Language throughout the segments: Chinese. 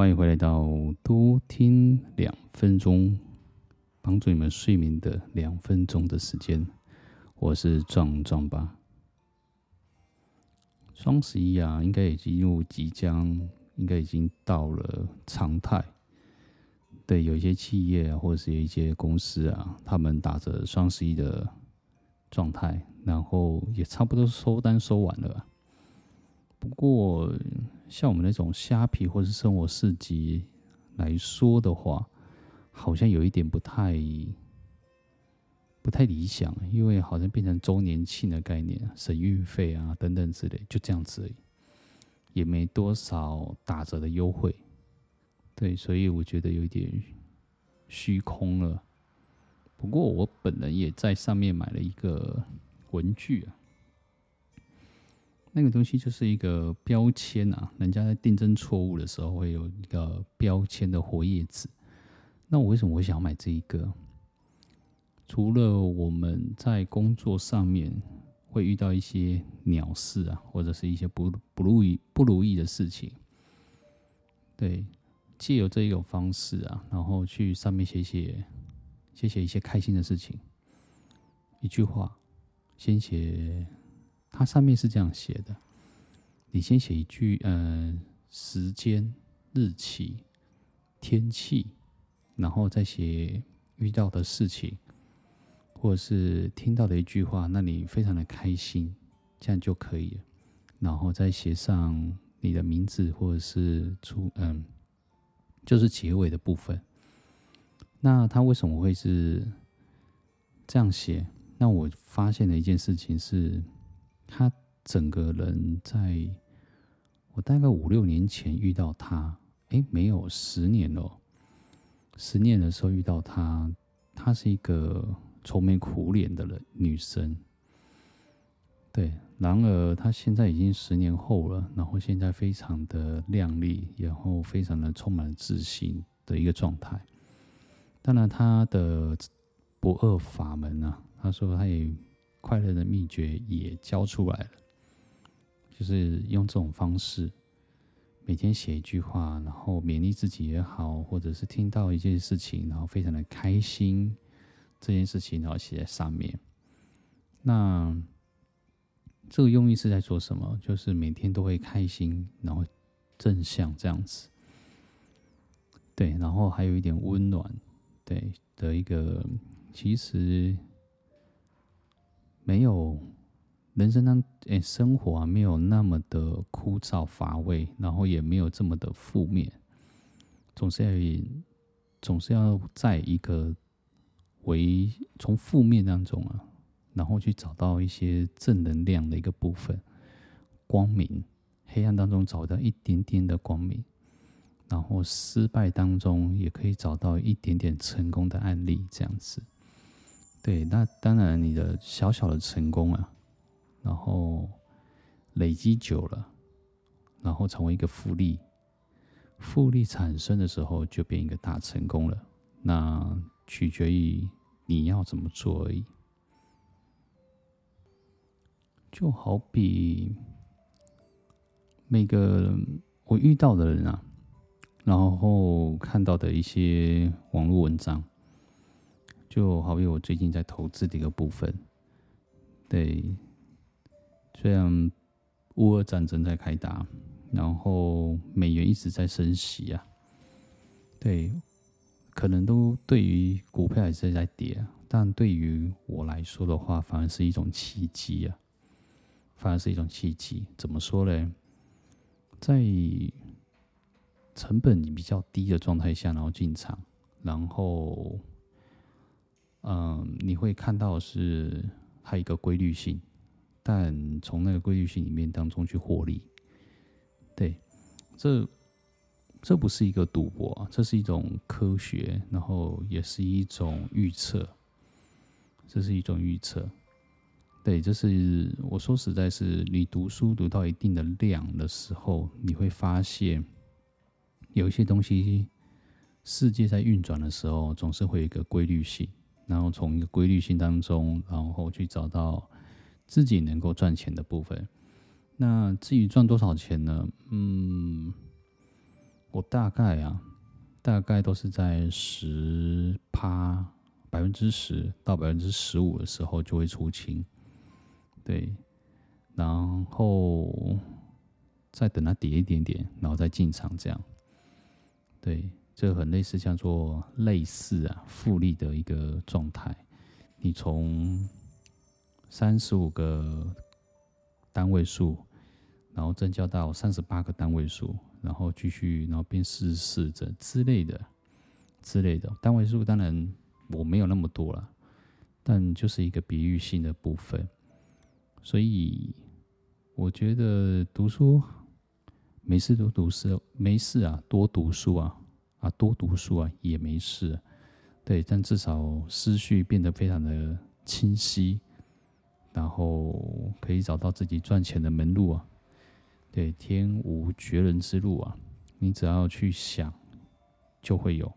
欢迎回来到多听两分钟，帮助你们睡眠的两分钟的时间。我是壮壮吧。双十一啊，应该已经入即将，应该已经到了常态。对，有一些企业啊，或者是有一些公司啊，他们打着双十一的状态，然后也差不多收单收完了。不过，像我们那种虾皮或是生活市集来说的话，好像有一点不太不太理想，因为好像变成周年庆的概念，省运费啊等等之类，就这样子而已，也没多少打折的优惠。对，所以我觉得有点虚空了。不过我本人也在上面买了一个文具啊。那个东西就是一个标签啊，人家在订正错误的时候会有一个标签的活页纸。那我为什么会想要买这一个？除了我们在工作上面会遇到一些鸟事啊，或者是一些不不如意不如意的事情，对，借由这一种方式啊，然后去上面写写写写一些开心的事情，一句话，先写。它上面是这样写的：你先写一句，呃，时间、日期、天气，然后再写遇到的事情，或者是听到的一句话，那你非常的开心，这样就可以了。然后再写上你的名字，或者是出，嗯，就是结尾的部分。那他为什么会是这样写？那我发现的一件事情是。他整个人在，我大概五六年前遇到他，哎，没有十年了。十年的时候遇到他，她是一个愁眉苦脸的人，女生。对，然而她现在已经十年后了，然后现在非常的靓丽，然后非常的充满自信的一个状态。当然，她的不二法门啊，她说她也。快乐的秘诀也教出来了，就是用这种方式，每天写一句话，然后勉励自己也好，或者是听到一件事情，然后非常的开心，这件事情然后写在上面。那这个用意是在做什么？就是每天都会开心，然后正向这样子。对，然后还有一点温暖，对的一个，其实。没有人生当诶，生活啊，没有那么的枯燥乏味，然后也没有这么的负面，总是要总是要在一个为从负面当中啊，然后去找到一些正能量的一个部分，光明，黑暗当中找到一点点的光明，然后失败当中也可以找到一点点成功的案例，这样子。对，那当然，你的小小的成功啊，然后累积久了，然后成为一个复利，复利产生的时候就变一个大成功了。那取决于你要怎么做而已。就好比每个我遇到的人啊，然后看到的一些网络文章。就好比我最近在投资的一个部分，对，虽然乌俄战争在开打，然后美元一直在升息啊，对，可能都对于股票也是在跌啊，但对于我来说的话，反而是一种契机啊，反而是一种契机。怎么说呢？在成本比较低的状态下，然后进场，然后。嗯，你会看到是它一个规律性，但从那个规律性里面当中去获利，对，这这不是一个赌博，这是一种科学，然后也是一种预测，这是一种预测，对，这是我说实在是，你读书读到一定的量的时候，你会发现有一些东西，世界在运转的时候，总是会有一个规律性。然后从一个规律性当中，然后去找到自己能够赚钱的部分。那至于赚多少钱呢？嗯，我大概啊，大概都是在十趴百分之十到百分之十五的时候就会出清，对，然后再等它跌一点点，然后再进场这样，对，这很类似叫做类似啊复利的一个状态，你从三十五个单位数，然后增加到三十八个单位数。然后继续，然后变四十四这之类的，之类的单位数，当然我没有那么多了，但就是一个比喻性的部分。所以我觉得读书没事多读书，没事啊，多读书啊，啊多读书啊也没事，对，但至少思绪变得非常的清晰，然后可以找到自己赚钱的门路啊。对，天无绝人之路啊！你只要去想，就会有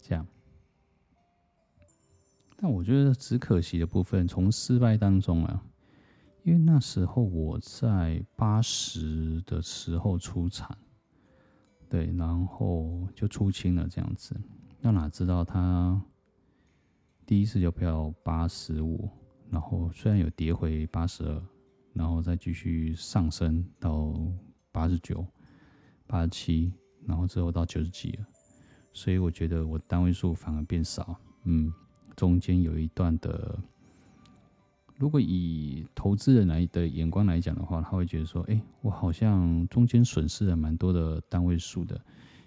这样。但我觉得只可惜的部分，从失败当中啊，因为那时候我在八十的时候出场，对，然后就出清了这样子。那哪知道他第一次就飙八十五，然后虽然有跌回八十二。然后再继续上升到八十九、八十七，然后之后到九十几了，所以我觉得我单位数反而变少。嗯，中间有一段的，如果以投资人来的眼光来讲的话，他会觉得说：“哎，我好像中间损失了蛮多的单位数的。”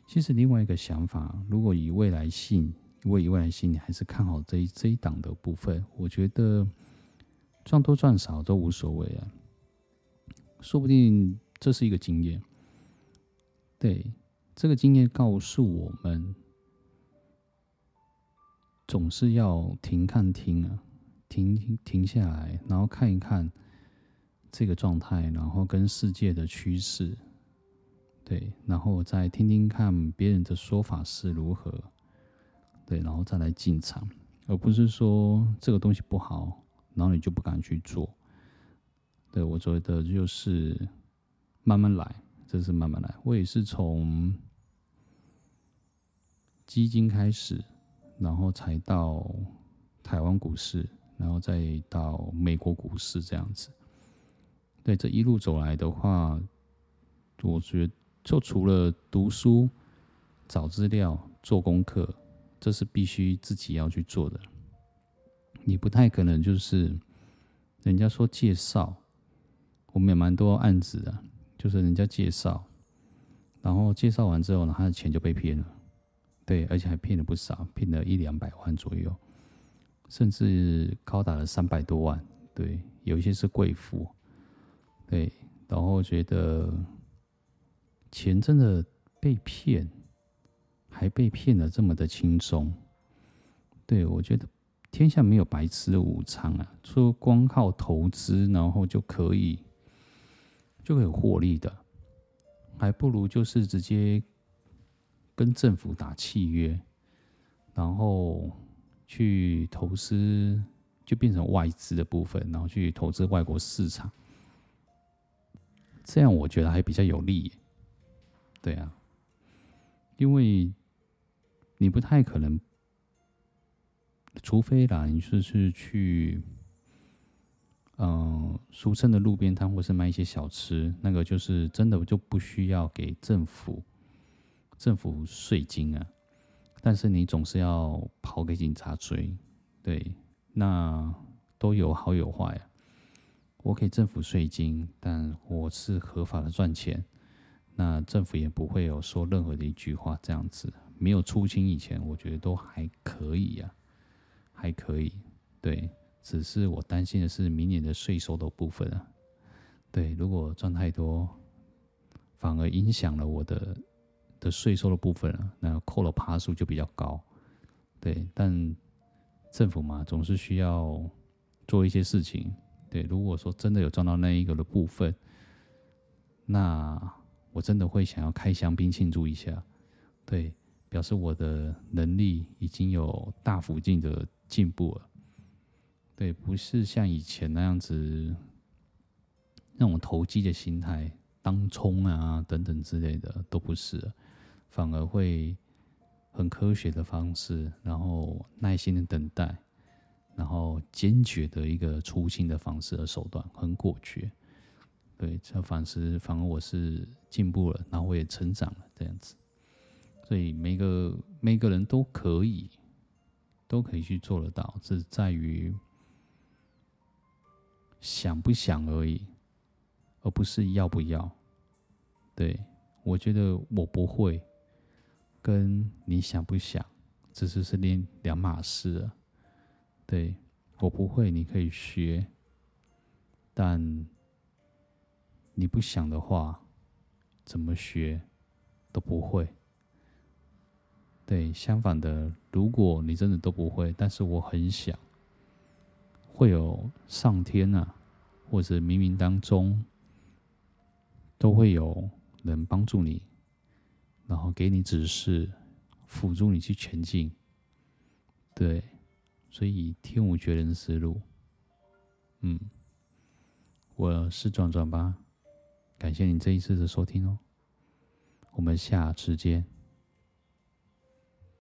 其实另外一个想法，如果以未来性，如果以未来性，你还是看好这一这一档的部分，我觉得。赚多赚少都无所谓啊，说不定这是一个经验。对，这个经验告诉我们，总是要停看听啊，停停下来，然后看一看这个状态，然后跟世界的趋势，对，然后再听听看别人的说法是如何，对，然后再来进场，而不是说这个东西不好。然后你就不敢去做，对，我觉得就是慢慢来，这是慢慢来。我也是从基金开始，然后才到台湾股市，然后再到美国股市这样子。对，这一路走来的话，我觉得就除了读书、找资料、做功课，这是必须自己要去做的。你不太可能就是人家说介绍，我们也蛮多案子的，就是人家介绍，然后介绍完之后呢，他的钱就被骗了，对，而且还骗了不少，骗了一两百万左右，甚至高达了三百多万，对，有一些是贵妇，对，然后觉得钱真的被骗，还被骗的这么的轻松，对，我觉得。天下没有白吃的午餐啊！说光靠投资，然后就可以就可以获利的，还不如就是直接跟政府打契约，然后去投资，就变成外资的部分，然后去投资外国市场，这样我觉得还比较有利。对啊，因为你不太可能。除非啦，你是是去，嗯、呃，俗称的路边摊，或是卖一些小吃，那个就是真的就不需要给政府政府税金啊。但是你总是要跑给警察追，对，那都有好有坏啊。我给政府税金，但我是合法的赚钱，那政府也不会有说任何的一句话这样子。没有出清以前，我觉得都还可以呀、啊。还可以，对，只是我担心的是明年的税收的部分啊。对，如果赚太多，反而影响了我的的税收的部分啊，那扣了趴数就比较高。对，但政府嘛，总是需要做一些事情。对，如果说真的有赚到那一个的部分，那我真的会想要开香槟庆祝一下。对，表示我的能力已经有大幅进的。进步了，对，不是像以前那样子那种投机的心态，当冲啊等等之类的都不是。反而会很科学的方式，然后耐心的等待，然后坚决的一个出清的方式和手段，很果决。对，这反思反而我是进步了，然后我也成长了，这样子。所以每个每个人都可以，都可以去做得到，只在于想不想而已，而不是要不要。对，我觉得我不会，跟你想不想，只是是两两码事了。对，我不会，你可以学，但你不想的话，怎么学都不会。对，相反的，如果你真的都不会，但是我很想，会有上天啊，或者冥冥当中，都会有人帮助你，然后给你指示，辅助你去前进。对，所以天无绝人之路。嗯，我是转转吧，感谢你这一次的收听哦，我们下次见。